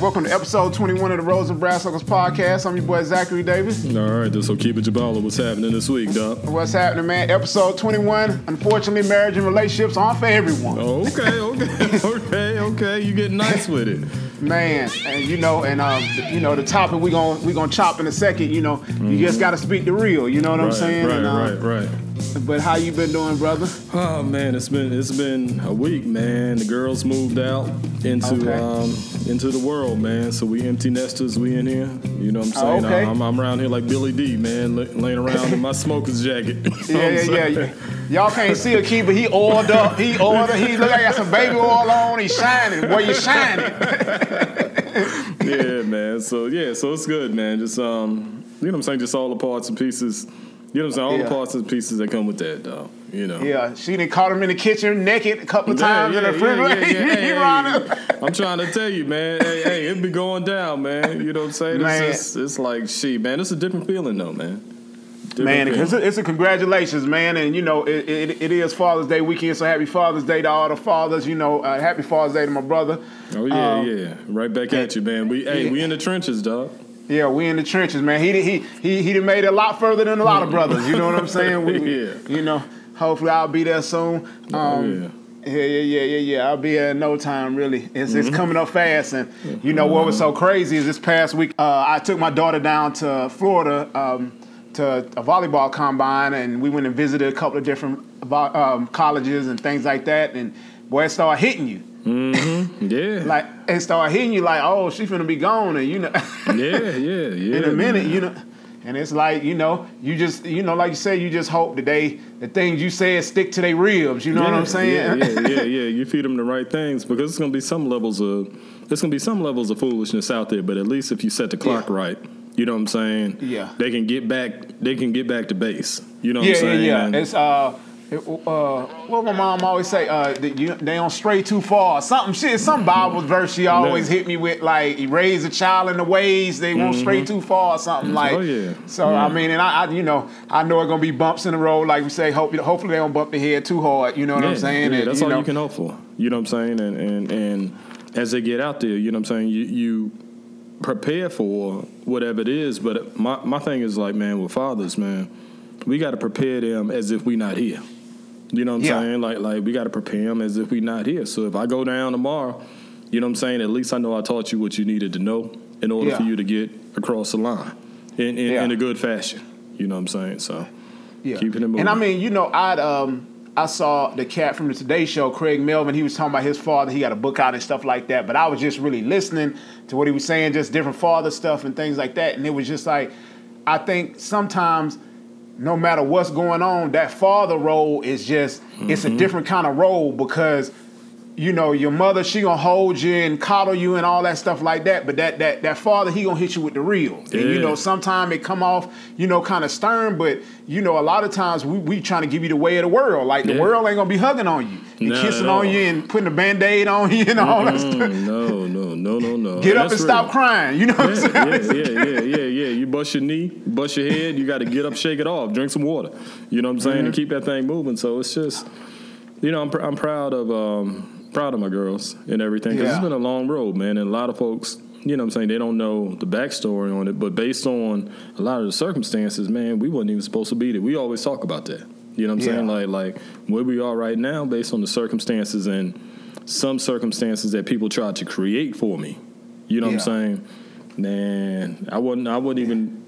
Welcome to episode 21 of the Rose and Brass Knuckles podcast. I'm your boy Zachary Davis. All right, this will keep it Jabala. What's happening this week, Doc? What's happening, man? Episode 21. Unfortunately, marriage and relationships aren't for everyone. Oh, okay, okay, okay, okay. You getting nice with it. Man, and you know, and um, you know, the topic we're gonna we gonna chop in a second. You know, you just gotta speak the real. You know what I'm saying? right, And, um, right, right. But how you been doing, brother? Oh man, it's been it's been a week, man. The girls moved out into Okay. um into the world, man. So we empty nesters, we in here. You know what I'm saying? Oh, okay. I'm, I'm around here like Billy Dee, man, laying around in my smoker's jacket. yeah, yeah, yeah, yeah. Y'all can't see a key, but he oiled up. He oiled. up. He look like he got some baby oil on. He's shining. Boy, you shining. yeah, man. So yeah, so it's good, man. Just um, you know what I'm saying? Just all the parts and pieces. You know what I'm saying? All Yeah. the parts and pieces that come with that, dog. You know. Yeah, she done caught him in the kitchen naked a couple of times in the refrigerator. yeah, yeah. he Hey. I'm trying to tell you, man. Hey, hey, it be going down, man. You know what I'm saying? Man. It's, it's like, she, man. It's a different feeling, though, man. Different Man, it's a, it's a congratulations, man, and you know it, it, it is Father's Day weekend, so happy Father's Day to all the fathers. You know, uh, happy Father's Day to my brother. oh yeah, um, yeah. Right back at you, man. We, hey, we in the trenches, dog. Yeah, we in the trenches, man. He he he he done made it a lot further than a lot of brothers. You know what I'm saying? We, Yeah. You know, hopefully I'll be there soon. Um, Oh, yeah. Yeah, yeah, yeah, yeah, yeah. I'll be there in no time, really. It's, Mm-hmm. it's coming up fast. And, you know, what was so crazy is this past week, uh, I took my daughter down to Florida um, to a volleyball combine, and we went and visited a couple of different vo- um, colleges and things like that. And, boy, it started hitting you. Yeah. Like, it started hitting you like, oh, she's gonna be gone. And, you know, yeah, yeah, yeah. in a minute, man. you know. And it's like, you know, you just, you know, like you said, you just hope that they, the things you said stick to their ribs. You know what I'm saying? Yeah, yeah, yeah, yeah. You feed them the right things because it's gonna be some levels of there's gonna be some levels of foolishness out there. But at least if you set the clock Yeah. right, you know what I'm saying. Yeah. they can get back. They can get back to base. You know what Yeah, I'm saying. yeah, yeah. It's uh, it, uh, what my mom always say, uh, that you, they don't stray too far. Something shit, some Bible verse she always hit me with, like, raise a child in the ways they won't stray too far, or something like. Oh, yeah. So Yeah. I mean, and I, I, you know, I know it's gonna be bumps in the road, like we say. Hope, hopefully they don't bump their head too hard. You know what I'm saying? yeah, And, that's you all know, you can hope for. You know what I'm saying? And and and as they get out there, you know what I'm saying. You you prepare for whatever it is. But my my thing is like, man, with fathers, man, we got to prepare them as if we not here. You know what I'm Yeah. saying? Like like we got to prepare them as if we not here. So if I go down tomorrow, you know what I'm saying. At least I know I taught you what you needed to know in order Yeah. for you to get across the line in in, Yeah. in a good fashion. You know what I'm saying? So Yeah. keeping it moving. And I mean, you know, I'd um I saw the cat from the Today Show, Craig Melvin. He was talking about his father. He got a book out and stuff like that. But I was just really listening to what he was saying, just different father stuff and things like that. And it was just like, I think sometimes, no matter what's going on, that father role is just it's Mm-hmm. a different kind of role because you know, your mother, she gonna hold you and coddle you and all that stuff like that. But that that that father, he gonna hit you with the real. And you know, sometimes it come off, you know, kind of stern, but you know, a lot of times we we trying to give you the way of the world. Like the world ain't gonna be hugging on you and Not kissing at on you and putting a band-aid on you and all that stuff. No, no, no, no, no. Get up and stop crying. You know what Yeah, I'm saying? yeah, yeah, yeah, yeah, yeah. You bust your knee, bust your head. You got to get up, shake it off, drink some water. You know what I'm saying, Mm-hmm. and keep that thing moving. So it's just, you know, I'm pr- I'm proud of um, proud of my girls and everything because Yeah. it's been a long road, man. And a lot of folks, you know, what I'm saying they don't know the backstory on it, but based on a lot of the circumstances, man, we wasn't even supposed to be there. We always talk about that. You know what I'm Yeah. saying? Like like where we are right now, based on the circumstances and some circumstances that people tried to create for me. You know what I'm saying? Man, I wasn't. I wasn't even.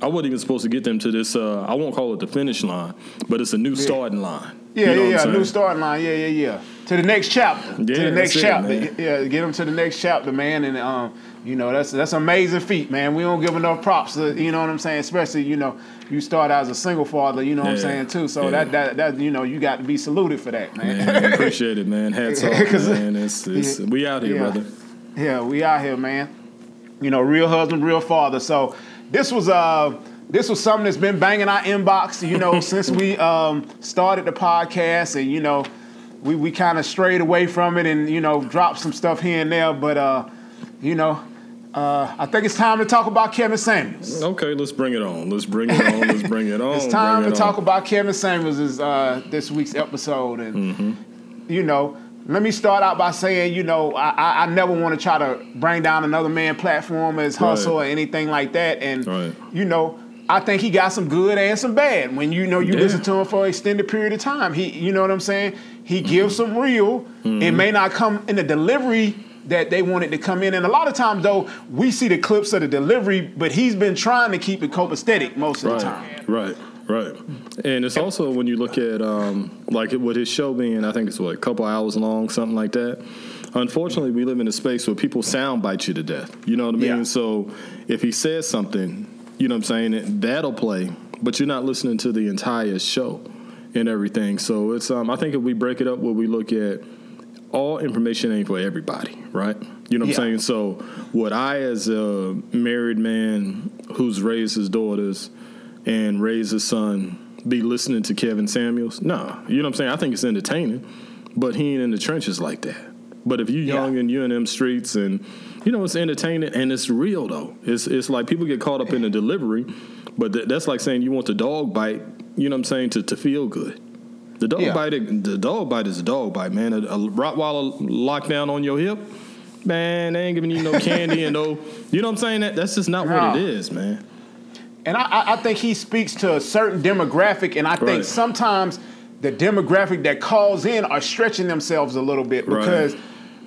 I wasn't even supposed to get them to this. Uh, I won't call it the finish line, but it's a new starting line. Yeah, You know yeah, yeah. New starting line. Yeah, yeah, yeah. To the next chapter. to the next that's it, chapter. yeah, get them to the next chapter, man. And um, you know, that's that's an amazing feat, man. We don't give enough props. To, you know what I'm saying? Especially, you know, you start as a single father. You know what I'm saying too. So yeah. that that that you know, you got to be saluted for that, man. Man, appreciate it, man. Hats off, man. It's, it's, we out here, Yeah. brother. Yeah, we out here, man. You know, real husband, real father. So this was uh this was something that's been banging our inbox, you know, since we um started the podcast and you know, we, we kind of strayed away from it and, you know, dropped some stuff here and there, but uh, you know, uh, I think it's time to talk about Kevin Samuels. Okay, let's bring it on. Let's bring it on. Let's bring it on. It's time Bring to it talk on. about Kevin Samuels' uh, this week's episode, and Mm-hmm. you know, let me start out by saying, you know, I, I, I never want to try to bring down another man platform as hustle Right. or anything like that. And Right. you know, I think he got some good and some bad. When you know you Yeah. listen to him for an extended period of time, he, you know what I'm saying? He gives some real. Mm-hmm. It may not come in the delivery that they wanted to come in. And a lot of times, though, we see the clips of the delivery, but he's been trying to keep it copacetic most of the time. Right, right, right. And it's also when you look at um, like with his show being, I think it's what a couple hours long, something like that. Unfortunately, we live in a space where people sound bite you to death. You know what I mean? Yeah. So if he says something, you know what I'm saying, that'll play, but you're not listening to the entire show and everything. So it's um, I think if we break it up where we look at all information ain't for everybody, right? You know what Yeah. I'm saying? So would I as a married man who's raised his daughters and raised his son be listening to Kevin Samuels? No. You know what I'm saying? I think it's entertaining, but he ain't in the trenches like that. But if you Yeah. young and you in them streets and you know it's entertaining and it's real though. It's it's like people get caught up in the delivery, but th- that's like saying you want the dog bite, you know what I'm saying, to, to feel good. The dog Yeah. bite, the dog bite is a dog bite, man. A, a Rottweiler lockdown on your hip, man. They ain't giving you no candy and no. You know what I'm saying? That that's just not Nah. what it is, man. And I- I, think he speaks to a certain demographic, and I think Right. sometimes the demographic that calls in are stretching themselves a little bit Right. because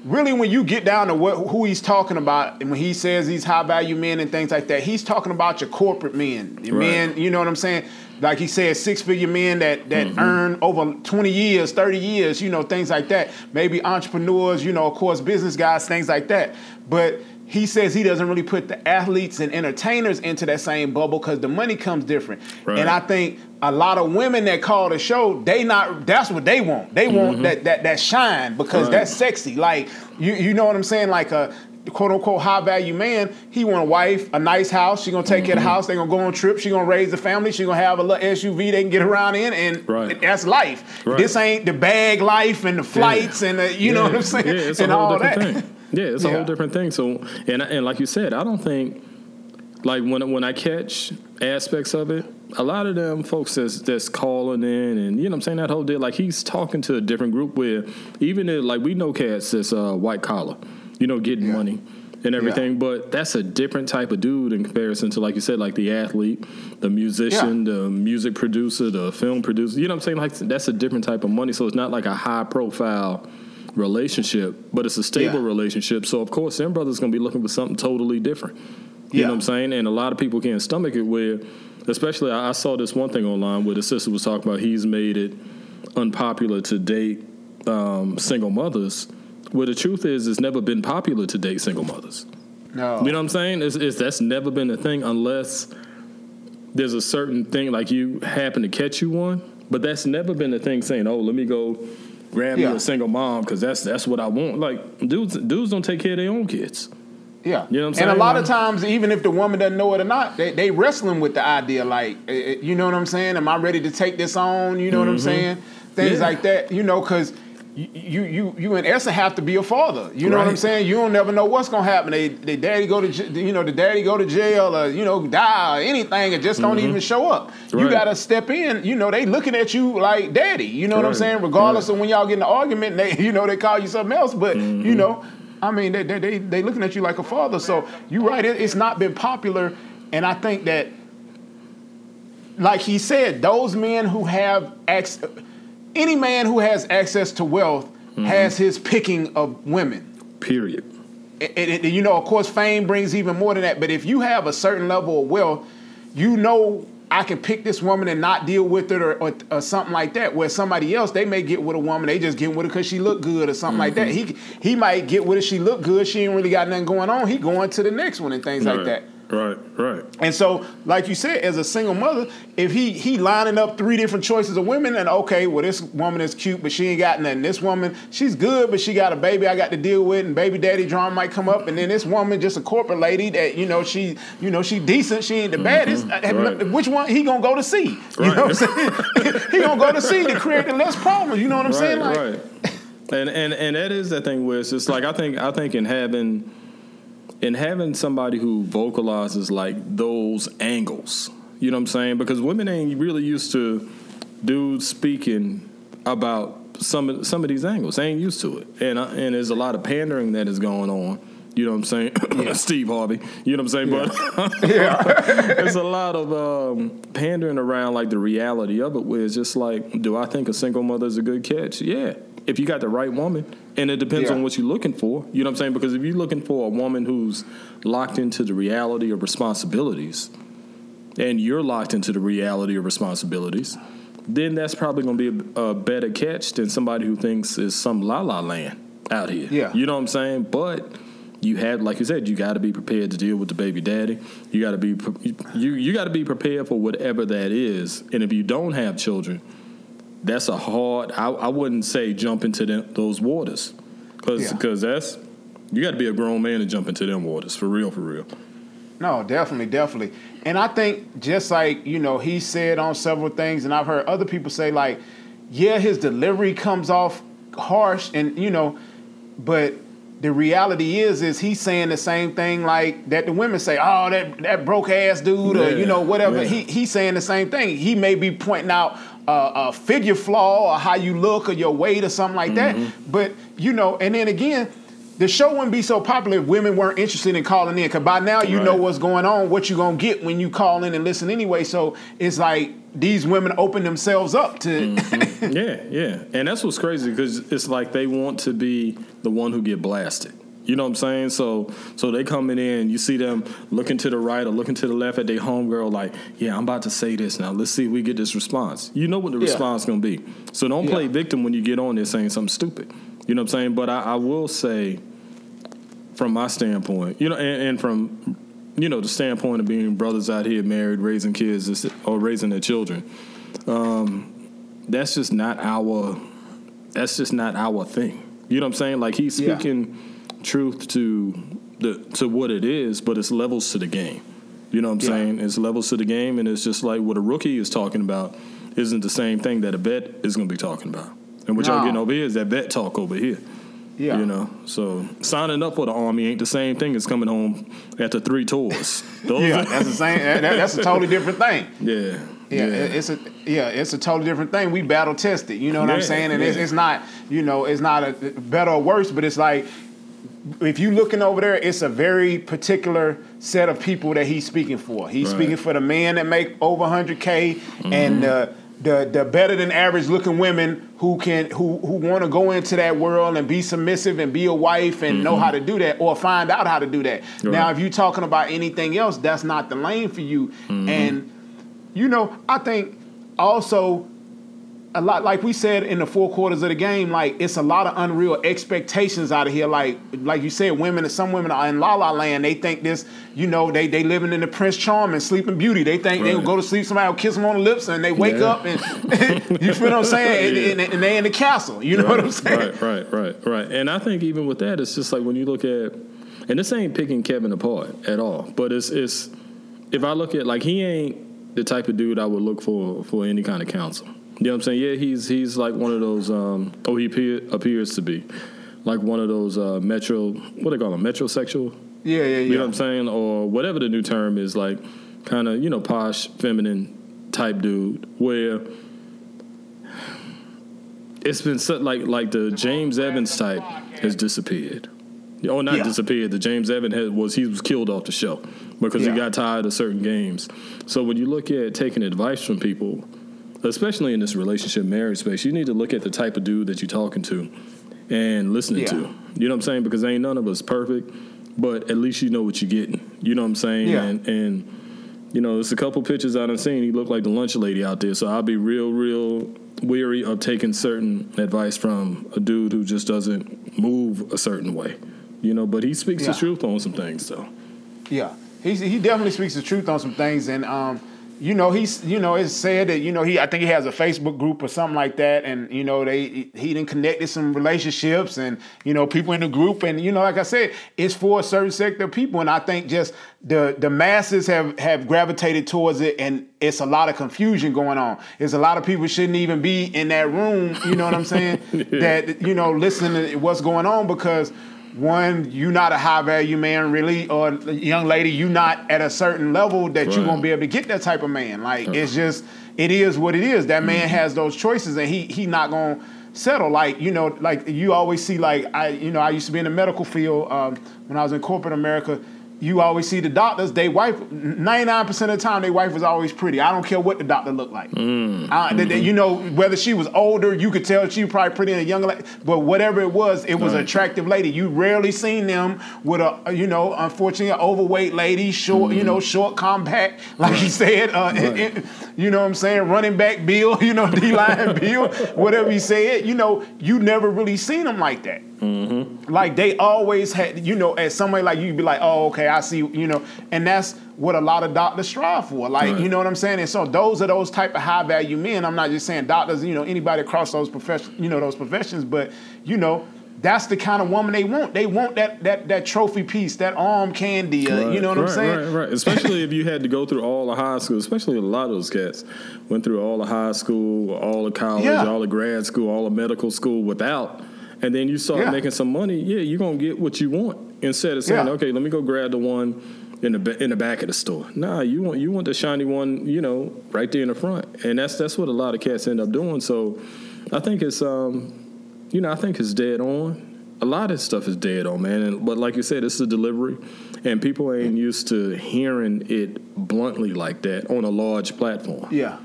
really, when you get down to what who he's talking about, and when he says these high value men and things like that, he's talking about your corporate men, your Right. men. You know what I'm saying? Like he said, six figure men that that Mm-hmm. earn over 20 years, 30 years, you know, things like that. Maybe entrepreneurs, you know, of course, business guys, things like that. But he says he doesn't really put the athletes and entertainers into that same bubble because the money comes different. Right. And I think a lot of women that call the show, they not that's what they want. They want that that that shine because Mm-hmm. Right. that's sexy. Like you you know what I'm saying? Like a quote unquote high value man, he want a wife, a nice house. She gonna take care of the Mm-hmm. house. They gonna go on trips. She gonna raise the family. She gonna have a little SUV they can get around in, and Right. that's life. Right. This ain't the bag life and the flights and the, you know what I'm saying Yeah, it's and a whole all different that. thing. Yeah, it's a whole different thing. So, and and like you said, I don't think like when when I catch aspects of it, a lot of them folks that's that's calling in and you know what I'm saying that whole deal. Like he's talking to a different group where even if, like we know cats that's uh, white collar, you know, getting Yeah. money and everything, but that's a different type of dude in comparison to like you said, like the athlete, the musician, the music producer, the film producer. You know what I'm saying? Like that's a different type of money. So it's not like a high profile relationship, but it's a stable Yeah. relationship. So of course, them brothers gonna be looking for something totally different. You Yeah. know what I'm saying? And a lot of people can't stomach it. Where, especially, I I saw this one thing online where the sister was talking about he's made it unpopular to date um, single mothers. Where the truth is, it's never been popular to date single mothers. No. You know what I'm saying? It's, it's that's never been a thing unless there's a certain thing like you happen to catch you one, but that's never been a thing saying, "Oh, let me go grab me a single mom because that's that's what I want." Like dudes, dudes don't take care of their own kids. Yeah. You know what I'm saying? And a lot of times, even if the woman doesn't know it or not, they, they wrestling with the idea like, eh, eh, you know what I'm saying? Am I ready to take this on? You know what I'm saying? Things Mm-hmm. Yeah. like that, you know, because you, you you in essence have to be a father. You know what I'm saying? You don't never know what's gonna happen. They, they daddy go to you know the daddy go to jail or you know die or anything and just don't even show up. You Mm-hmm. Gotta step in. You know they looking at you like daddy. You know what I'm saying? Regardless Right. of when y'all get in an argument, they you know they call you something else, but Mm-hmm. you know. I mean, they, they they they looking at you like a father. So you're right. It, it's not been popular, and I think that, like he said, those men who have access, any man who has access to wealth Mm-hmm. has his picking of women. Period. And, and- and, you know, of course, fame brings even more than that. But if you have a certain level of wealth, you know I can pick this woman and not deal with it or, or, or something like that. Where somebody else, they may get with a woman, they just get with her because she look good or something like that. He he might get with her, she look good, she ain't really got nothing going on. He going to the next one and things like right. that. Right. Right. And so, like you said, as a single mother, if he he lining up three different choices of women, and okay, well this woman is cute, but she ain't got nothing. This woman, she's good, but she got a baby I got to deal with, and baby daddy drama might come up. And then this woman, just a corporate lady that you know she you know she decent, she ain't the mm-hmm. baddest. Uh, right. Which one he gonna go to see? You know what I'm saying? he gonna go to see to create the less problems. You know what I'm saying? Like, right. And and and that is that thing where it's just like I think I think in having in having somebody who vocalizes like those angles, you know what I'm saying? Because women ain't really used to dudes speaking about some of some of these angles. They ain't used to it, and uh, and there's a lot of pandering that is going on. You know what I'm saying? Yeah. Steve Harvey. You know what I'm saying? Yeah. But yeah. there's a lot of um, pandering around like the reality of it, where it's just like, do I think a single mother is a good catch? Yeah, if you got the right woman, and it depends yeah. on what you're looking for. You know what I'm saying? Because if you're looking for a woman who's locked into the reality of responsibilities, and you're locked into the reality of responsibilities, then that's probably going to be a, a, better catch than somebody who thinks is some la la land out here. Yeah. You know what I'm saying? But you have, like you said, you got to be prepared to deal with the baby daddy. You got to be you you got to be prepared for whatever that is. And if you don't have children, that's a hard. I, I wouldn't say jump into them, those waters, because because yeah. that's you got to be a grown man to jump into them waters for real, for real. No, definitely, definitely. And I think just like, you know, he said on several things, and I've heard other people say, like, yeah, his delivery comes off harsh and, you know, but the reality is is he's saying the same thing like that the women say, oh, that that broke ass dude, or you know, whatever. Yeah. He he's saying the same thing. He may be pointing out a figure flaw or how you look or your weight or something like mm-hmm. that. But you know, and then again, the show wouldn't be so popular if women weren't interested in calling in. Cause by now you right. know what's going on, what you're gonna get when you call in and listen anyway. So it's like these women open themselves up to. mm-hmm. Yeah, yeah, and that's what's crazy because it's like they want to be the one who get blasted. You know what I'm saying? So so they coming in, you see them looking to the right or looking to the left at their homegirl, like, yeah, I'm about to say this now. Let's see if we get this response. You know what the yeah. response gonna be. So don't play yeah. victim when you get on there saying something stupid. You know what I'm saying? But I, I will say from my standpoint, you know, and, and, from you know the standpoint of being brothers out here married, raising kids or raising their children, um, that's just not our that's just not our thing. You know what I'm saying? Like he's speaking yeah. Truth to the to what it is, but it's levels to the game. You know what I'm yeah. saying? It's levels to the game, and it's just like what a rookie is talking about isn't the same thing that a vet is going to be talking about. And what no. y'all getting over here is that vet talk over here. Yeah. You know, so signing up for the army ain't the same thing as coming home after three tours. Those yeah, that's the same. That, that's a totally different thing. Yeah. Yeah, yeah, it's a yeah, it's a totally different thing. We battle tested, you know what yeah, I'm saying, and yeah. it's, it's not, you know, it's not a better or worse, but it's like if you looking over there, it's a very particular set of people that he's speaking for. He's right. speaking for the man that make over 100k mm-hmm. and uh, the the better than average looking women who can who who want to go into that world and be submissive and be a wife and mm-hmm. know how to do that or find out how to do that. Right. Now, if you're talking about anything else, that's not the lane for you. Mm-hmm. And you know, I think also a lot like we said in the four quarters of the game like it's a lot of unreal expectations out of here. Like like you said women and some women are in la la land. They think this you know they they living in the prince charming sleeping beauty. They think right. they'll go to sleep somebody will kiss them on the lips and they wake yeah. up and you feel what i'm saying? Yeah. and, and, and, they in the castle you know right, what i'm saying? right right right right. And i think even with that it's just like when you look at and this ain't picking kevin apart at all but it's it's if i look at like he ain't the type of dude i would look for for any kind of counsel you know what I'm saying? Yeah, he's he's like one of those. Um, oh, he appear, appears to be like one of those uh, metro. What do they call them? Metrosexual. Yeah, yeah, yeah. You know what I'm saying? Or whatever the new term is, like kind of you know posh, feminine type dude. Where it's been so, like like the James Evans type has disappeared. Oh, not yeah. disappeared. The James Evans had, was he was killed off the show because yeah. he got tired of certain games. So when you look at taking advice from people especially in this relationship marriage space, you need to look at the type of dude that you're talking to and listening yeah. to. You know what I'm saying? Because ain't none of us perfect, but at least you know what you're getting. You know what I'm saying? Yeah. And, and you know, there's a couple pictures I done seen. He looked like the lunch lady out there. So I'll be real, real weary of taking certain advice from a dude who just doesn't move a certain way. You know, but he speaks yeah. the truth on some things, so. Yeah, He's, he definitely speaks the truth on some things, and um, you know, he's you know, it's said that you know he I think he has a Facebook group or something like that, and you know they he didn't connected some relationships and you know people in the group, and you know like I said, it's for a certain sector of people, and I think just the the masses have have gravitated towards it, and it's a lot of confusion going on. There's a lot of people shouldn't even be in that room. You know what I'm saying? yeah. That you know listening to what's going on because one, you not a high value man really, or young lady, you not at a certain level that right. you're gonna be able to get that type of man. Like it's just, it is what it is. That man mm-hmm. has those choices, and he he not gonna settle. Like you know, like you always see. Like I, you know, I used to be in the medical field um, when I was in corporate America you always see the doctors. They wife ninety nine percent of the time. Their wife was always pretty. I don't care what the doctor looked like. Mm, uh, mm-hmm. they, they, you know whether she was older, you could tell she was probably pretty and a younger. Lady, but whatever it was, it was right. an attractive lady. You rarely seen them with a you know unfortunately an overweight lady, short mm-hmm. you know short, compact, like he said. Uh, right. it, it, you know what I'm saying? Running back Bill, you know D line Bill, whatever he said. You know you never really seen them like that. Mm-hmm. Like they always had, you know, as somebody like you'd be like, oh, okay, I see, you know, and that's what a lot of doctors strive for. Like, right. you know what I'm saying? And so those are those type of high value men. I'm not just saying doctors, you know, anybody across those professions, you know, those professions, but you know, that's the kind of woman they want. They want that that that trophy piece, that arm candy. Uh, right, you know what right, I'm saying? Right, right. Especially if you had to go through all the high school. Especially a lot of those cats went through all the high school, all the college, yeah. all the grad school, all the medical school without and then you start yeah. making some money, yeah, you're gonna get what you want instead of saying, yeah. okay, let me go grab the one in the in the back of the store. Nah, you want you want the shiny one, you know, right there in the front, and that's that's what a lot of cats end up doing. So, I think it's um, you know, I think it's dead on. A lot of stuff is dead on, man. And, but like you said, it's a delivery, and people ain't used to hearing it bluntly like that on a large platform. Yeah,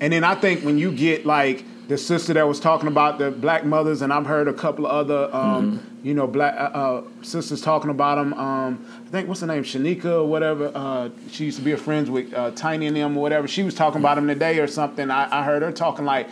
and then I think when you get like the sister that was talking about the black mothers, and I've heard a couple of other, um, mm-hmm. you know, black uh, uh, sisters talking about them. Um, I think what's her name, Shanika or whatever. Uh, she used to be a friend with uh, Tiny and them or whatever. She was talking about them today or something. I, I heard her talking like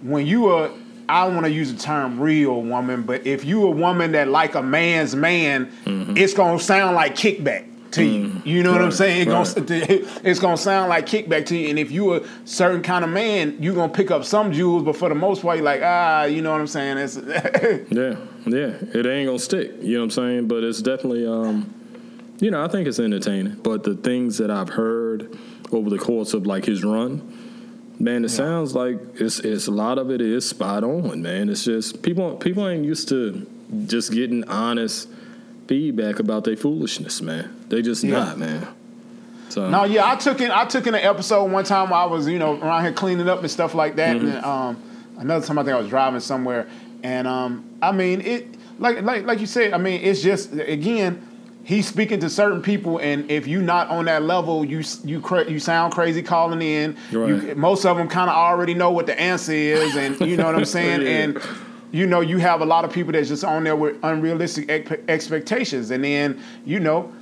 when you are. I don't want to use the term real woman, but if you a woman that like a man's man, mm-hmm. it's gonna sound like kickback to you. Mm, you know right, what I'm saying? It's, right. gonna, it's gonna sound like kickback to you. And if you a certain kind of man, you're gonna pick up some jewels, but for the most part, you're like, ah, you know what I'm saying? It's yeah, yeah. It ain't gonna stick. You know what I'm saying? But it's definitely, um, you know, I think it's entertaining. But the things that I've heard over the course of like his run. Man, it yeah. sounds like it's it's a lot of it is spot on, man. It's just people people ain't used to just getting honest feedback about their foolishness, man. They just yeah. not, man. So no, yeah, I took in I took in an episode one time I was you know around here cleaning up and stuff like that, mm-hmm. and um, another time I think I was driving somewhere, and um, I mean it like like like you said, I mean it's just again he's speaking to certain people, and if you're not on that level, you you cra- you sound crazy calling in. Right. You, most of them kind of already know what the answer is, and you know what I'm saying, yeah. and you know, you have a lot of people that's just on there with unrealistic expectations, and then you know,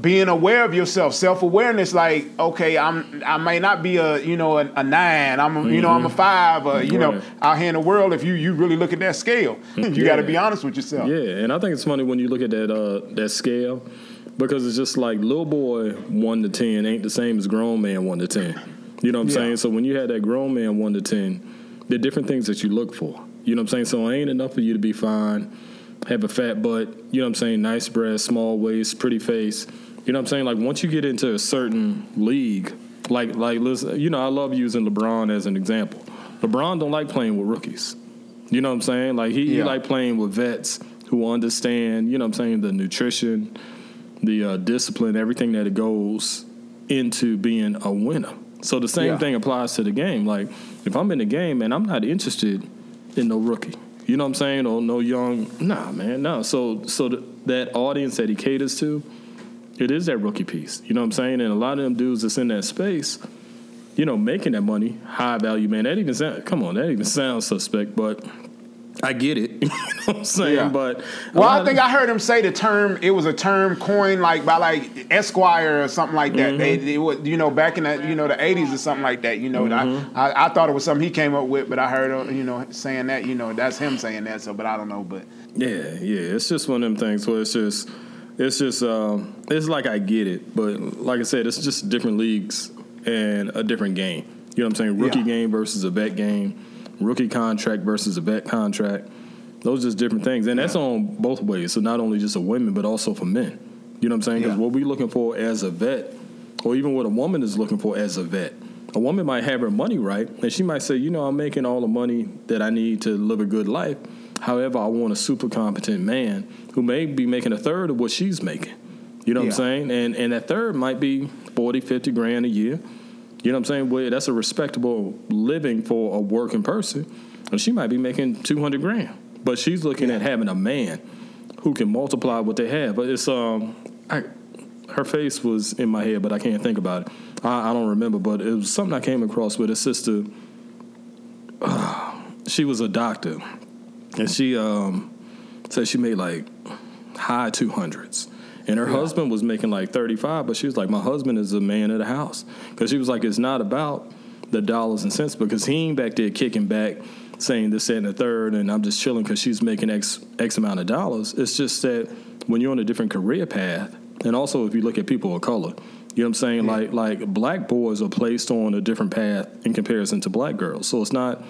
being aware of yourself, self awareness. Like, okay, I'm I may not be a you know a, a nine. I'm a, mm-hmm. you know I'm a mm-hmm. five. Or, you right. know, out here in the world, if you you really look at that scale, you yeah. got to be honest with yourself. Yeah, and I think it's funny when you look at that uh, that scale because it's just like little boy one to ten ain't the same as grown man one to ten. You know what I'm yeah. saying? So when you had that grown man one to ten, there are different things that you look for. You know what I'm saying? So it ain't enough for you to be fine, have a fat butt, you know what I'm saying? Nice breast, small waist, pretty face. You know what I'm saying? Like once you get into a certain league, like like listen, you know, I love using LeBron as an example. LeBron don't like playing with rookies. You know what I'm saying? Like he, yeah. he like playing with vets who understand, you know what I'm saying, the nutrition, the uh, discipline, everything that it goes into being a winner. So the same yeah. thing applies to the game. Like if I'm in the game and I'm not interested in no rookie. You know what I'm saying? Or no young. Nah, man, no. So so th- that audience that he caters to, it is that rookie piece. You know what I'm saying? And a lot of them dudes that's in that space, you know, making that money, high value, man. That even sound, come on, that even sounds suspect, but I get it. you know what I'm saying? Yeah. But well, I think of, I heard him say the term. It was a term coined like by like Esquire or something like that. Mm-hmm. They, was, you know, back in the you know the '80s or something like that. You know, mm-hmm. I, I, I thought it was something he came up with, but I heard you know saying that. You know, that's him saying that. So, but I don't know. But yeah, yeah, it's just one of them things where it's just. It's just, um, it's like I get it, but like I said, it's just different leagues and a different game. You know what I'm saying? Rookie yeah. game versus a vet game rookie contract versus a vet contract. Those are just different things, and that's on both ways. So not only just for women, but also for men. You know what I'm saying? Because yeah. what we're looking for as a vet, or even what a woman is looking for as a vet, a woman might have her money right, and she might say, you know, I'm making all the money that I need to live a good life. However, I want a super competent man who may be making a third of what she's making. You know yeah. what I'm saying? And and that third might be 40, 50 grand a year. You know what I'm saying? Well, that's a respectable living for a working person. and she might be making two hundred grand, but she's looking at having a man who can multiply what they have. But it's um, I, her face was in my head, but I can't think about it. I, I don't remember, but it was something I came across with a sister. Uh, she was a doctor, and she um, said she made like high two hundreds. And her yeah. husband was making like 35, but she was like, My husband is a man of the house. Because she was like, It's not about the dollars and cents because he ain't back there kicking back saying this, that, and the third, and I'm just chilling because she's making X, X amount of dollars. It's just that when you're on a different career path, and also if you look at people of color, you know what I'm saying? Yeah. Like like black boys are placed on a different path in comparison to black girls. So it's not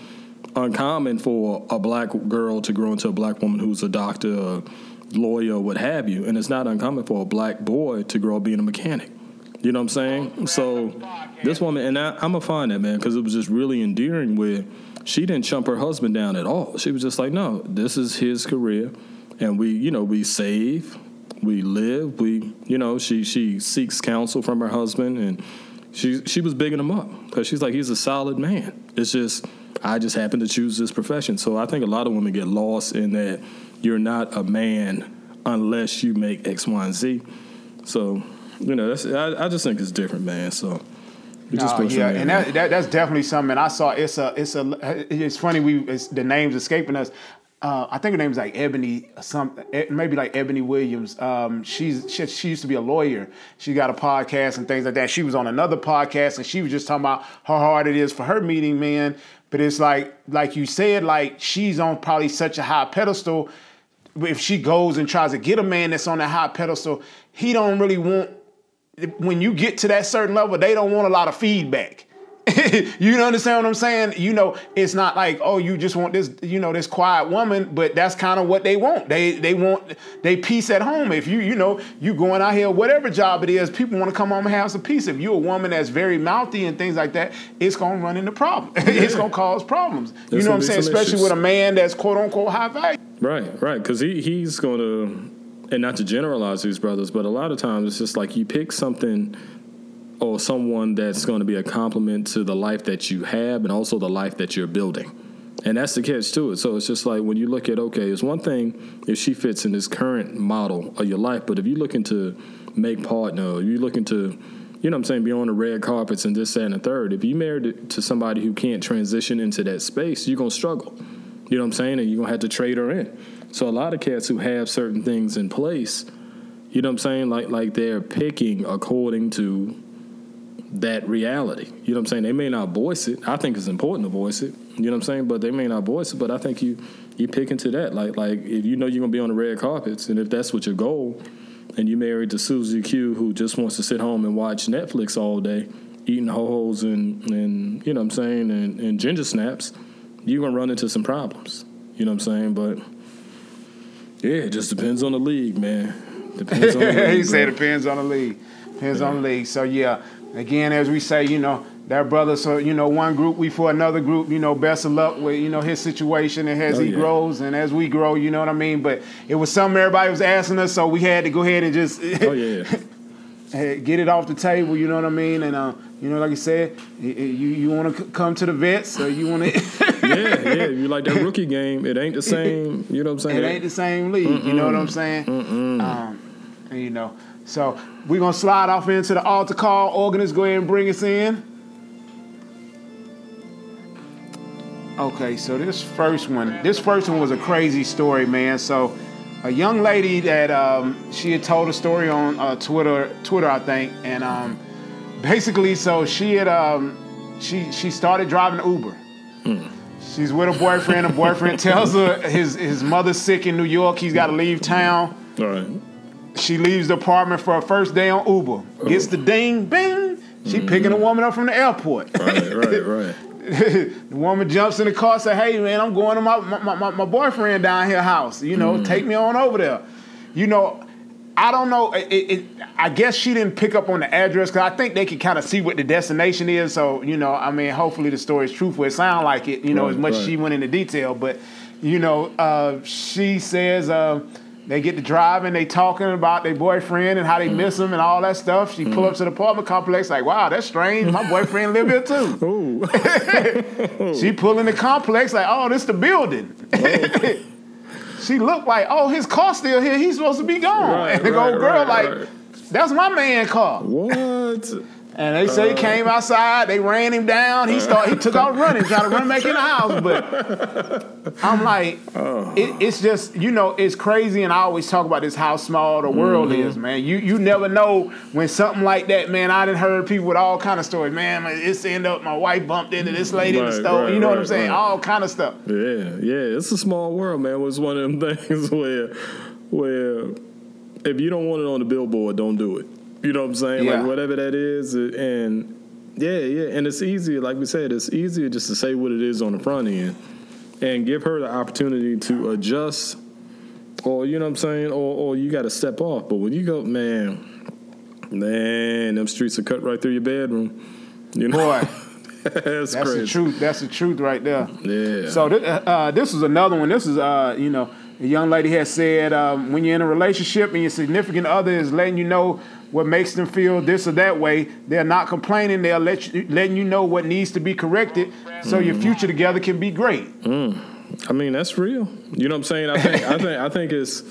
uncommon for a black girl to grow into a black woman who's a doctor, a lawyer, what have you, and it's not uncommon for a black boy to grow up being a mechanic. You know what I'm saying? So this woman, and I, am gonna find that man because it was just really endearing. Where she didn't chump her husband down at all. She was just like, no, this is his career, and we, you know, we save, we live, we, you know, she she seeks counsel from her husband, and she she was bigging him up because she's like, he's a solid man. It's just I just happen to choose this profession. So I think a lot of women get lost in that you're not a man unless you make X, Y, and Z. So, you know, that's I, I just think it's different, man. So no, yeah, and that, that, that's definitely something. I saw it's a it's a it's funny we it's, the names escaping us. Uh, I think her name is like Eboni, something maybe like Eboni Williams. Um, she's she, she, used to be a lawyer. She got a podcast and things like that. She was on another podcast and she was just talking about how hard it is for her meeting men. But it's like like you said, like she's on probably such a high pedestal. If she goes and tries to get a man that's on a high pedestal, he don't really want when you get to that certain level, they don't want a lot of feedback. you understand what I'm saying? You know, it's not like, oh, you just want this, you know, this quiet woman, but that's kind of what they want. They they want they peace at home. If you, you know, you going out here, whatever job it is, people want to come home and have some peace. If you're a woman that's very mouthy and things like that, it's gonna run into problems. Yeah. it's gonna cause problems. you know what I'm saying? Especially issues. with a man that's quote unquote high value. Right, right. Because he he's gonna and not to generalize these brothers, but a lot of times it's just like you pick something or someone that's going to be a complement to the life that you have and also the life that you're building. And that's the catch to it. So it's just like when you look at, okay, it's one thing if she fits in this current model of your life, but if you're looking to make partner, you're looking to, you know what I'm saying, be on the red carpets and this, that, and the third, if you married to somebody who can't transition into that space, you're going to struggle. You know what I'm saying? And you're going to have to trade her in. So a lot of cats who have certain things in place, you know what I'm saying? Like like they're picking according to that reality. You know what I'm saying? They may not voice it. I think it's important to voice it. You know what I'm saying? But they may not voice it. But I think you you pick into that. Like like if you know you're gonna be on the red carpets, and if that's what your goal, and you married to Susie Q, who just wants to sit home and watch Netflix all day, eating ho hos and and you know what I'm saying, and, and ginger snaps, you're gonna run into some problems. You know what I'm saying? But yeah, it just depends on the league, man. Depends on the league. he said depends on the league. Depends yeah. on the league. So yeah, again, as we say, you know, that brother, so you know, one group we for another group, you know, best of luck with, you know, his situation and as oh, he yeah. grows and as we grow, you know what I mean? But it was something everybody was asking us, so we had to go ahead and just Oh yeah. get it off the table, you know what I mean? And uh, you know, like I said, you you want to come to the vets, or you want to. yeah, yeah. You like that rookie game? It ain't the same. You know what I'm saying? It ain't the same league. Mm-mm. You know what I'm saying? Um, you know, so we're gonna slide off into the altar call. Organist, go ahead and bring us in. Okay, so this first one, this first one was a crazy story, man. So, a young lady that um, she had told a story on uh, Twitter, Twitter, I think, and um, basically, so she had um, she she started driving Uber. She's with a boyfriend. A boyfriend tells her his his mother's sick in New York. He's got to leave town. All right. She leaves the apartment for her first day on Uber. Gets the ding, bing. She mm-hmm. picking a woman up from the airport. Right, right, right. the woman jumps in the car, and say, "Hey, man, I'm going to my my, my, my boyfriend down here house. You know, mm-hmm. take me on over there." You know, I don't know. It, it, I guess she didn't pick up on the address because I think they can kind of see what the destination is. So you know, I mean, hopefully the story is truthful. It sounds like it. You know, right, as much right. as she went into detail, but you know, uh, she says uh, They get to driving, they talking about their boyfriend and how they miss him and all that stuff. She pull up to the apartment complex like, wow, that's strange. My boyfriend live here too. She pull in the complex like, oh, this the building. she looked like, oh, his car still here. He's supposed to be gone. Right, and the right, old girl right, like, that's my man car. what? And they say he uh. came outside, they ran him down. He start, he took off running, trying to run back in the house. But I'm like, oh. it, it's just you know, it's crazy. And I always talk about this how small the world is, mm-hmm. man. You you never know when something like that, man. I done heard people with all kind of stories, man. It's end up my wife bumped into this lady in the store. right, you know what I'm saying? right. All kind of stuff. Yeah, yeah. It's a small world, man. Was one of them things where, where, if you don't want it on the billboard, don't do it. You know what I'm saying? Yeah. Like whatever that is, and yeah, yeah. And it's easier, like we said, it's easier just to say what it is on the front end, and give her the opportunity to adjust, or you know what I'm saying, or or you got to step off. But when you go, man, man, them streets are cut right through your bedroom. You know, Boy, that's, that's crazy. the truth. That's the truth right there. Yeah. So th- uh, this is another one. This is uh, you know, a young lady has said um, when you're in a relationship and your significant other is letting you know what makes them feel this or that way, they're not complaining. They're let you, letting you know what needs to be corrected, so your mm. future together can be great. Mm. I mean, that's real. You know what I'm saying? I think I think I think it's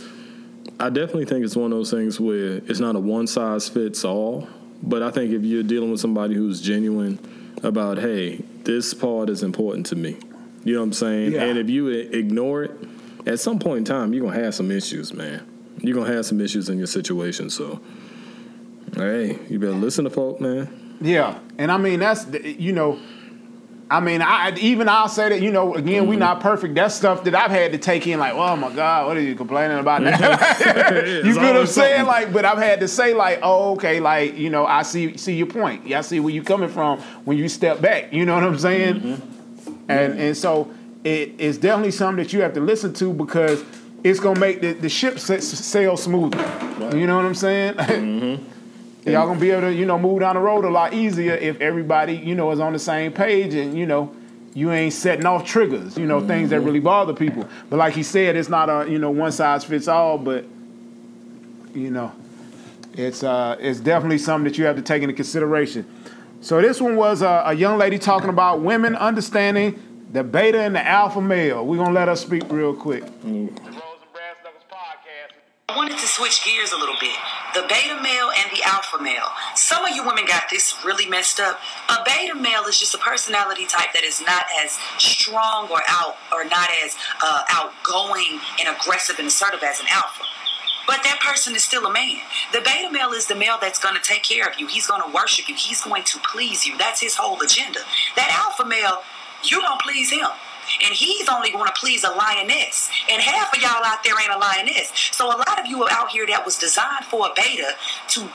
I definitely think it's one of those things where it's not a one size fits all. But I think if you're dealing with somebody who's genuine about, hey, this part is important to me. You know what I'm saying? Yeah. And if you ignore it, at some point in time you're gonna have some issues, man. You're gonna have some issues in your situation. So hey, you better listen to folk, man. Yeah, and I mean that's you know, I mean I even I'll say that you know again we mm-hmm. not perfect. That's stuff that I've had to take in like oh my god what are you complaining about now? Mm-hmm. you It's feel what I'm saying? Like, but I've had to say like oh okay like you know I see see your point. Yeah, I see where you coming from when you step back. You know what I'm saying? Mm-hmm. And and so it is definitely something that you have to listen to because it's gonna make the, the ship sail smoother. You know what I'm saying? Y'all gonna be able to, you know, move down the road a lot easier if everybody, you know, is on the same page and you know, you ain't setting off triggers, you know, things that really bother people. But like he said, it's not a, you know, one size fits all, but you know, it's uh it's definitely something that you have to take into consideration. So this one was a, a young lady talking about women understanding the beta and the alpha male. We're gonna let her speak real quick. I wanted to switch gears a little bit. The beta male and the alpha male. Some of you women got this really messed up. A beta male is just a personality type that is not as strong or out or not as uh, outgoing and aggressive and assertive as an alpha. But that person is still a man. The beta male is the male that's going to take care of you. He's going to worship you. He's going to please you. That's his whole agenda. That alpha male, you don't please him. And he's only going to please a lioness. And half of y'all out there ain't a lioness. So a lot of you are out here that was designed for a beta to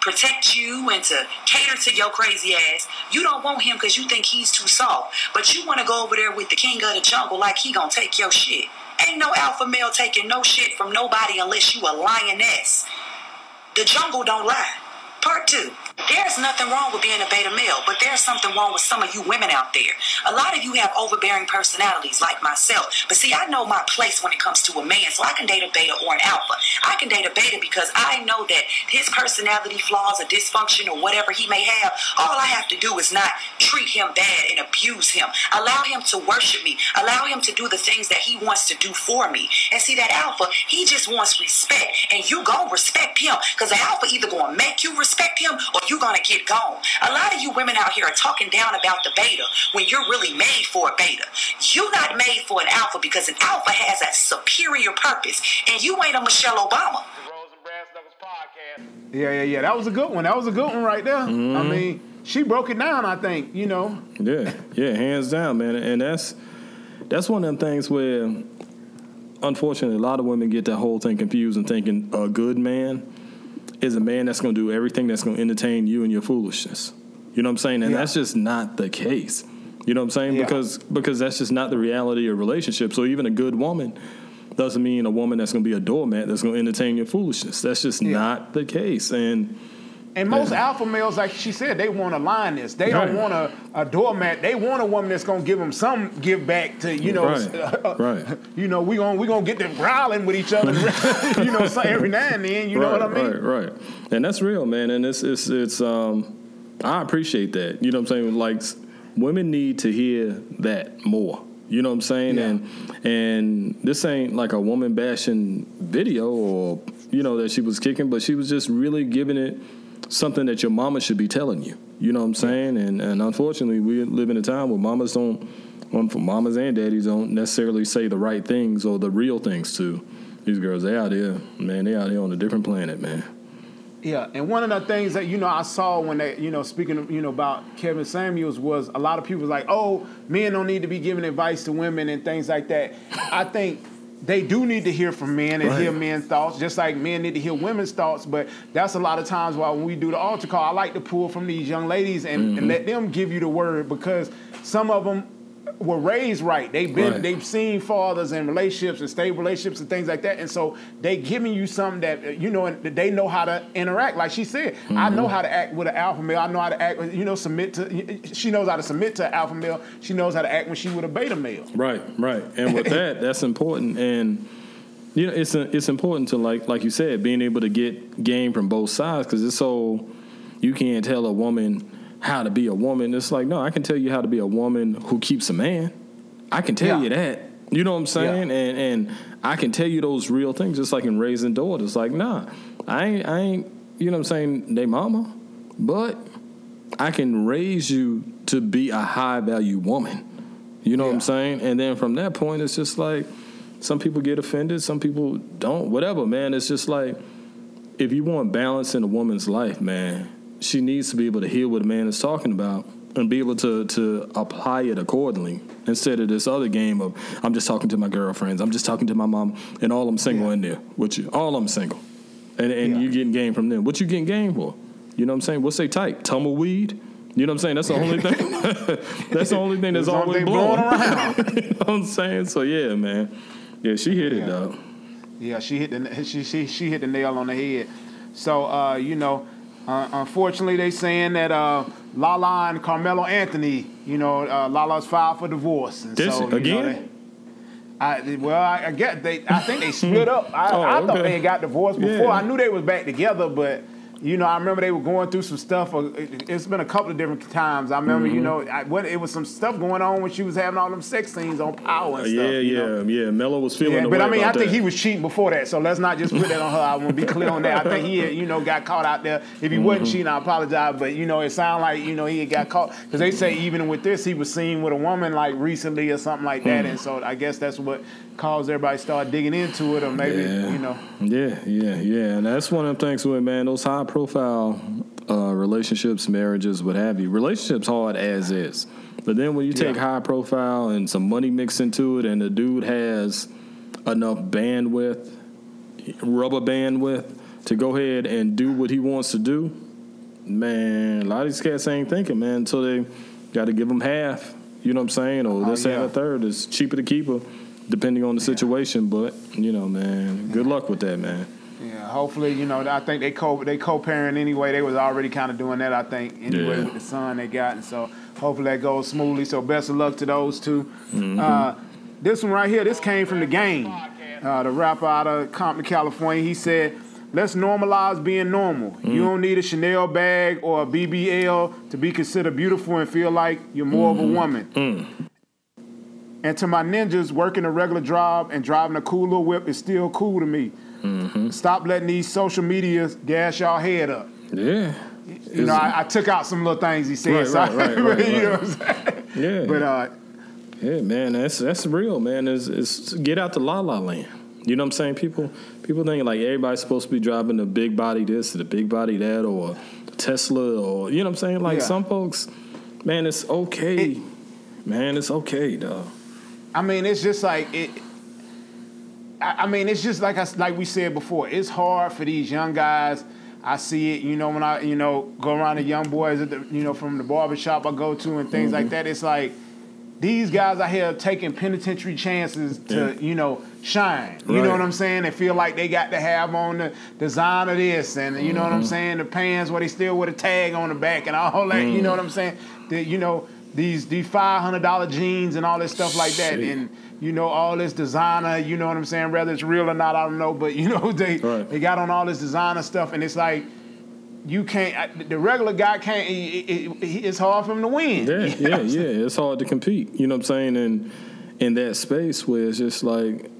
protect you and to cater to your crazy ass. You don't want him because you think he's too soft. But you want to go over there with the king of the jungle like he gonna take your shit. Ain't no alpha male taking no shit from nobody unless you a lioness. The jungle don't lie. Part two. There's nothing wrong with being a beta male, but there's something wrong with some of you women out there. A lot of you have overbearing personalities like myself. But see, I know my place when it comes to a man, so I can date a beta or an alpha. I can date a beta because I know that his personality flaws or dysfunction or whatever he may have, all I have to do is not treat him bad and abuse him. Allow him to worship me. Allow him to do the things that he wants to do for me. And see, that alpha, he just wants respect. And you gonna respect him. Because the alpha either gonna make you respect him or you're gonna get gone. A lot of you women out here are talking down about the beta when you're really made for a beta. You're not made for an alpha because an alpha has a superior purpose. And you ain't a Michelle Obama. Yeah, yeah, yeah. That was a good one. That was a good one right there. I mm-hmm. mean, she broke it down, I think, you know. Yeah, yeah, hands down, man. And that's that's one of them things where, unfortunately, a lot of women get that whole thing confused and thinking a good man is a man that's going to do everything that's going to entertain you and your foolishness. You know what I'm saying? And Yeah. that's just not the case. You know what I'm saying? Yeah. Because because that's just not the reality of relationships. So even a good woman doesn't mean a woman that's going to be a doormat that's going to entertain your foolishness. That's just Yeah. not the case. And And most alpha males, like she said, they want a lioness. They don't want a, a doormat. They want a woman that's gonna give them some give back to you know. Right. Right. You know, we gonna we gonna get them growling with each other. you know, so every now and then. You know what I mean? Right, right. And that's real, man. And it's it's it's um I appreciate that. You know what I'm saying? Like women need to hear that more. You know what I'm saying? Yeah. And and this ain't like a woman bashing video or you know that she was kicking, but she was just really giving it something that your mama should be telling you. You know what I'm saying? And and unfortunately, we live in a time where mamas don't, well, mamas and daddies don't necessarily say the right things or the real things to these girls. They out here, man. They out here on a different planet, man. Yeah, and one of the things that you know I saw when they, you know, speaking you know about Kevin Samuels was a lot of people was like, "Oh, men don't need to be giving advice to women and things like that." I think they do need to hear from men and Right. hear men's thoughts, just like men need to hear women's thoughts. But that's a lot of times why when we do the altar call, I like to pull from these young ladies and, Mm-hmm. and let them give you the word because some of them were raised right. They've been Right. they've seen fathers and relationships and stable relationships and things like that. And so they giving you something that uh, you know and they know how to interact. Like she said, I Mm-hmm. know how to act with an alpha male. I know how to act. You know, submit to. She knows how to submit to an alpha male. She knows how to act when she with a beta male. Right, right. And with that, that's important. And you know, it's it's important to like like you said, being able to get game from both sides because it's so you can't tell a woman how to be a woman. It's like no, I can tell you how to be a woman who keeps a man. I can tell Yeah. you that. You know what I'm saying? Yeah. And and I can tell you those real things, just like in raising daughters. Like nah, I ain't I ain't you know what I'm saying? They mama, but I can raise you to be a high value woman. You know what I'm saying? And then from that point, it's just like some people get offended, some people don't. Whatever, man. It's just like if you want balance in a woman's life, man, she needs to be able to hear what a man is talking about and be able to to apply it accordingly instead of this other game of I'm just talking to my girlfriends, I'm just talking to my mom, and all I'm single Yeah. in there with you. All I'm single, and and Yeah. you getting game from them. What you getting game for? You know what I'm saying? What's they type? Tumbleweed. You know what I'm saying? That's the only thing. that's the only thing that's always blowing. blowing around. you know what I'm saying? So yeah, man. Yeah, she hit it, though. Yeah, she hit the she she she hit the nail on the head. So uh, you know, uh, unfortunately, they saying that uh, Lala and Carmelo Anthony, you know, uh, Lala's filed for divorce. And This- so, you know, again? they- I, well, I, I get they. I think they split up. I, Oh, I thought okay. they had got divorced before. Yeah. I knew they was back together, but you know, I remember they were going through some stuff. Uh, it, has been a couple of different times. I remember, Mm-hmm. you know, I, what, it was some stuff going on when she was having all them sex scenes on Power and stuff. yeah, yeah, know? yeah. Melo was feeling Yeah, but I mean, I think that. he was cheating before that, so let's not just put that on her. I want to be clear on that. I think he, had, you know, got caught out there. If he Mm-hmm. wasn't cheating, I apologize, but you know, it sounded like you know he had got caught because they say even with this, he was seen with a woman like recently or something like that, and so I guess that's what caused everybody to start digging into it, or maybe Yeah. you know, Yeah, yeah, yeah. And that's one of the things with man, those high profile uh, relationships, marriages, what have you. Relationships hard as is. But then when you take Yeah. high profile and some money mixed into it and the dude has enough bandwidth, rubber bandwidth to go ahead and do what he wants to do, man, a lot of these cats ain't thinking, man, until they got to give them half. You know what I'm saying? Or Oh, this, that, and a third. It's cheaper to keep her, depending on the situation. But, you know, man, good luck with that, man. Yeah. Hopefully, you know, I think they co they co-parent anyway. They was already kind of doing that, I think, anyway Yeah. with the son they got, and so hopefully that goes smoothly. So best of luck to those 2 Mm-hmm. Uh, this one right here, this came from the game. Uh, the rapper out of Compton, California, he said, "Let's normalize being normal. Mm. You don't need a Chanel bag or a BBL to be considered beautiful and feel like you're more Mm-hmm. of a woman." Mm. And to my ninjas, working a regular job and driving a cool little whip is still cool to me. Mm-hmm. Stop letting these social medias gas y'all head up. Yeah. You know, I, I took out some little things he said. Right, so right, right, right, you know what I'm saying? Yeah. But uh, Yeah, man, that's that's real, man. Is is get out to La La Land. You know what I'm saying? People people think like everybody's supposed to be driving the big body this or the big body that or Tesla or you know what I'm saying? Like Yeah. some folks, man, it's okay. man, it's okay, dog. I mean, it's just like it. I, I mean, it's just like I, like we said before. It's hard for these young guys. I see it, you know, when I, you know, go around the young boys, at the, you know, from the barber shop I go to and things Mm-hmm. like that. It's like these guys out here taking penitentiary chances to, Yeah. you know, shine. You know what I'm saying? They feel like they got to have on the design of this and you know what I'm Mm-hmm. saying, the pants where they still with a tag on the back and all that, you know Mm. what I'm saying? The, you know, these these five hundred dollar jeans and all this stuff like that. Shit. And you know, all this designer, you know what I'm saying, whether it's real or not, I don't know, but you know, they Right. they got on all this designer stuff and it's like you can't. The regular guy can't. It, it, it- it's hard for him to win. Yeah, You know yeah, what I'm saying? yeah. It's hard to compete. You know what I'm saying? And in that space where it's just like,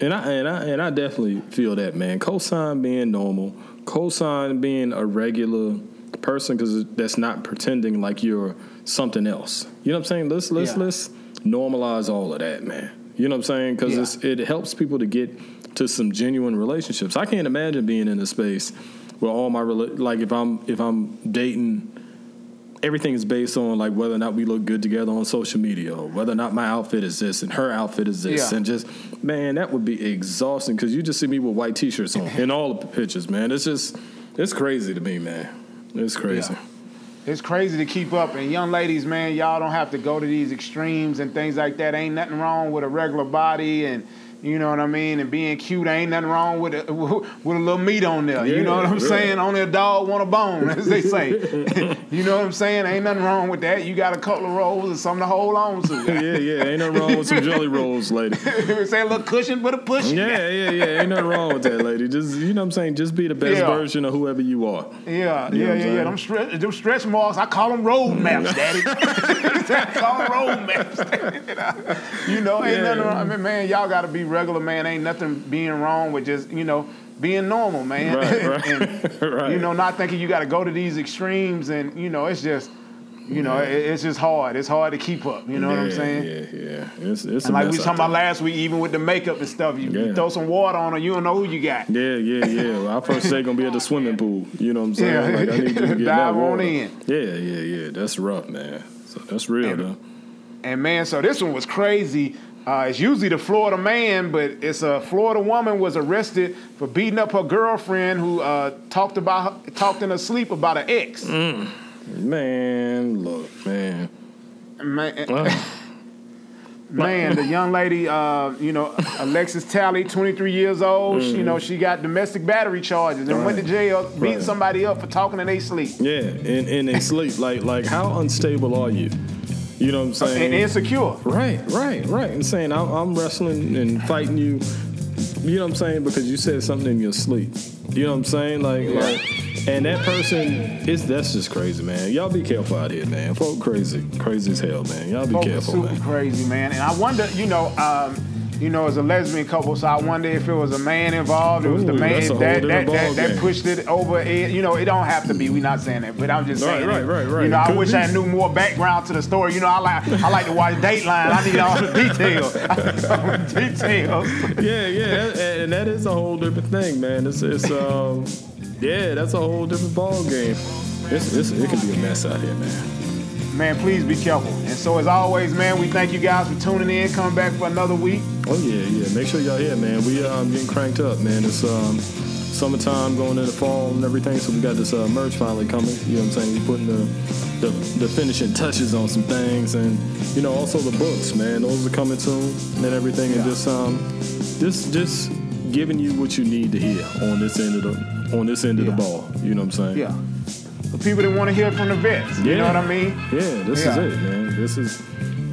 and I and I and I definitely feel that man. Cosign being normal, cosign being a regular person because that's not pretending like you're something else. You know what I'm saying? Let's let's Yeah. let's normalize all of that, man. You know what I'm saying? Because Yeah. it helps people to get to some genuine relationships. I can't imagine being in a space where all my like if I'm if I'm dating everything is based on like whether or not we look good together on social media or whether or not my outfit is this and her outfit is this Yeah. and just man that would be exhausting because you just see me with white t-shirts on in all the pictures man it's just it's crazy to me man it's crazy Yeah. It's crazy to keep up. And young ladies, man, y'all don't have to go to these extremes and things like that. Ain't nothing wrong with a regular body and you know what I mean, and being cute. Ain't nothing wrong with a, with a little meat on there. you know what I'm Yeah, saying? Only a dog want a bone, as they say. you know what I'm saying? Ain't nothing wrong with that. You got a couple of rolls and something to hold on to. yeah yeah ain't nothing wrong with some jelly rolls lady say a little cushion, but a push. yeah yeah yeah ain't nothing wrong with that lady just you know what i'm saying just be the best Yeah. version of whoever you are Yeah, You yeah, I'm yeah, yeah. Them stretch, them stretch marks, I call them road maps, daddy. Call road maps. you know, ain't Yeah. nothing wrong. I mean, man, y'all got to be regular, man. Ain't nothing being wrong with just, you know, being normal, man. Right, right, and, right. You know, not thinking you got to go to these extremes, and you know, it's just, you know, it, it's just hard. It's hard to keep up. You know what I'm saying? yeah yeah it's, it's And like we talking about last week, even with the makeup and stuff, you, you throw some water on her, you don't know who you got. Yeah, yeah, yeah. Well, our first day gonna be at the swimming pool. You know what I'm saying? Yeah. Like I need to get Dive that on in. Yeah, yeah, yeah. That's rough, man. So that's real And- though. And man, so this one was crazy. Uh, it's usually the Florida man, but it's a Florida woman was arrested for beating up her girlfriend who uh, talked about her, talked in her sleep about an ex. Mm. Man, look, man. Man, Uh, man, the young lady, uh, you know, Alexis Talley, 23 years old. She, you know, she got domestic battery charges and went to Right. jail, beating Right. somebody up for talking in their sleep. yeah, and and they sleep. Like like how unstable are you? You know what I'm saying? And insecure. Right, right, right. And saying I'm, I'm wrestling and fighting you. You know what I'm saying? Because you said something in your sleep. You know what I'm saying? Like, like, and that person is that's just crazy, man. Y'all be careful out here, man. Folk crazy, crazy as hell, man. Y'all be Folk careful, super man. crazy, man. And I wonder, you know, um, you know, as a lesbian couple, so I wonder if it was a man involved. It was the man that that, that, that pushed it over. It, you know, it don't have to be. We're not saying that, but I'm just saying. right, it. right, right. You know, I wish be. I knew more background to the story. You know, I like I like to watch Dateline. I need all the details. I need all the details. Yeah, yeah, and- and that is a whole different thing, man. It's it's um, yeah, that's a whole different ball game. It's, it's it can be a mess out here, man. Man, please be careful. And so, as always, man, we thank you guys for tuning in. Coming back for another week. Oh yeah, yeah. Make sure y'all here, man. We um getting cranked up, man. It's um summertime going into fall and everything, so we got this uh, merch finally coming. You know what I'm saying? We're putting the, the the finishing touches on some things, and you know also the books, man. Those are coming soon and everything, and just um just just giving you what you need to hear on this end of the on this end of the ball. You know what I'm saying? Yeah. For people that want to hear from the vets. You know what I mean? Yeah, this Yeah. is it, man. This is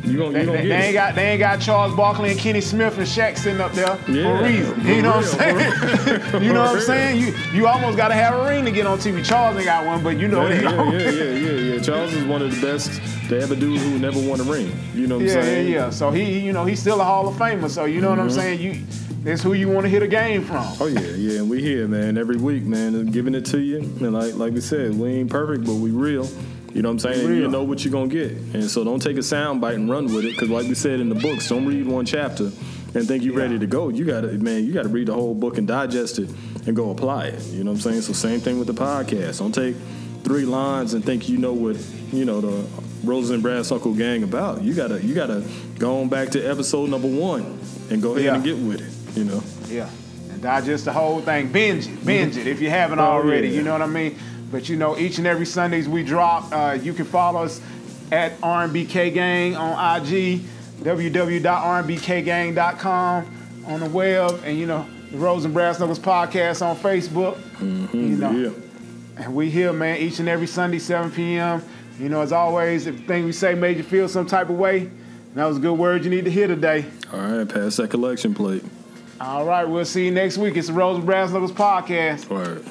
you gonna They, you gonna they- they ain't got they ain't got Charles Barkley and Kenny Smith and Shaq sitting up there for Yeah, a reason. for You know what I'm saying? you know what I'm saying? You you almost got to have a ring to get on TV. Charles ain't got one, but you know Yeah, they yeah, yeah, yeah, yeah, yeah. Charles is one of the best to ever do who never won a ring. You know what Yeah, I'm yeah, saying? yeah. So he, he- you know, he's still a Hall of Famer. So you know what I'm mm-hmm. saying? You, that's who you want to hit a game from. Oh yeah, yeah, and we here, man, every week, man, and giving it to you. And like like we said, we ain't perfect, but we real. You know what I'm saying? And you know what you're gonna get. And so don't take a sound bite and run with it, because like we said in the books, don't read one chapter and think you're ready to go. You gotta, man, you gotta read the whole book and digest it and go apply it. You know what I'm saying? So same thing with the podcast. Don't take three lines and think you know what you know the Roses and Brass Knuckle Gang about. You gotta you gotta go on back to episode number one and go ahead Yeah. and get with it. You know. Yeah, and digest the whole thing. Binge it, binge it if you haven't Oh, already. yeah. You know what I mean? But you know, each and every Sundays we drop. Uh, you can follow us at R&BK Gang on IG, www.rnbkgang.com on the web, and you know the Rose and Brass Knuckles podcast on Facebook. You know, Yeah. and we here, man, each and every Sunday, 7 p.m. You know, as always, if the thing we say made you feel some type of way, that was a good word you need to hear today. All right, pass that collection plate. All right, we'll see you next week. It's the Rose Brass Knuckles podcast. Right.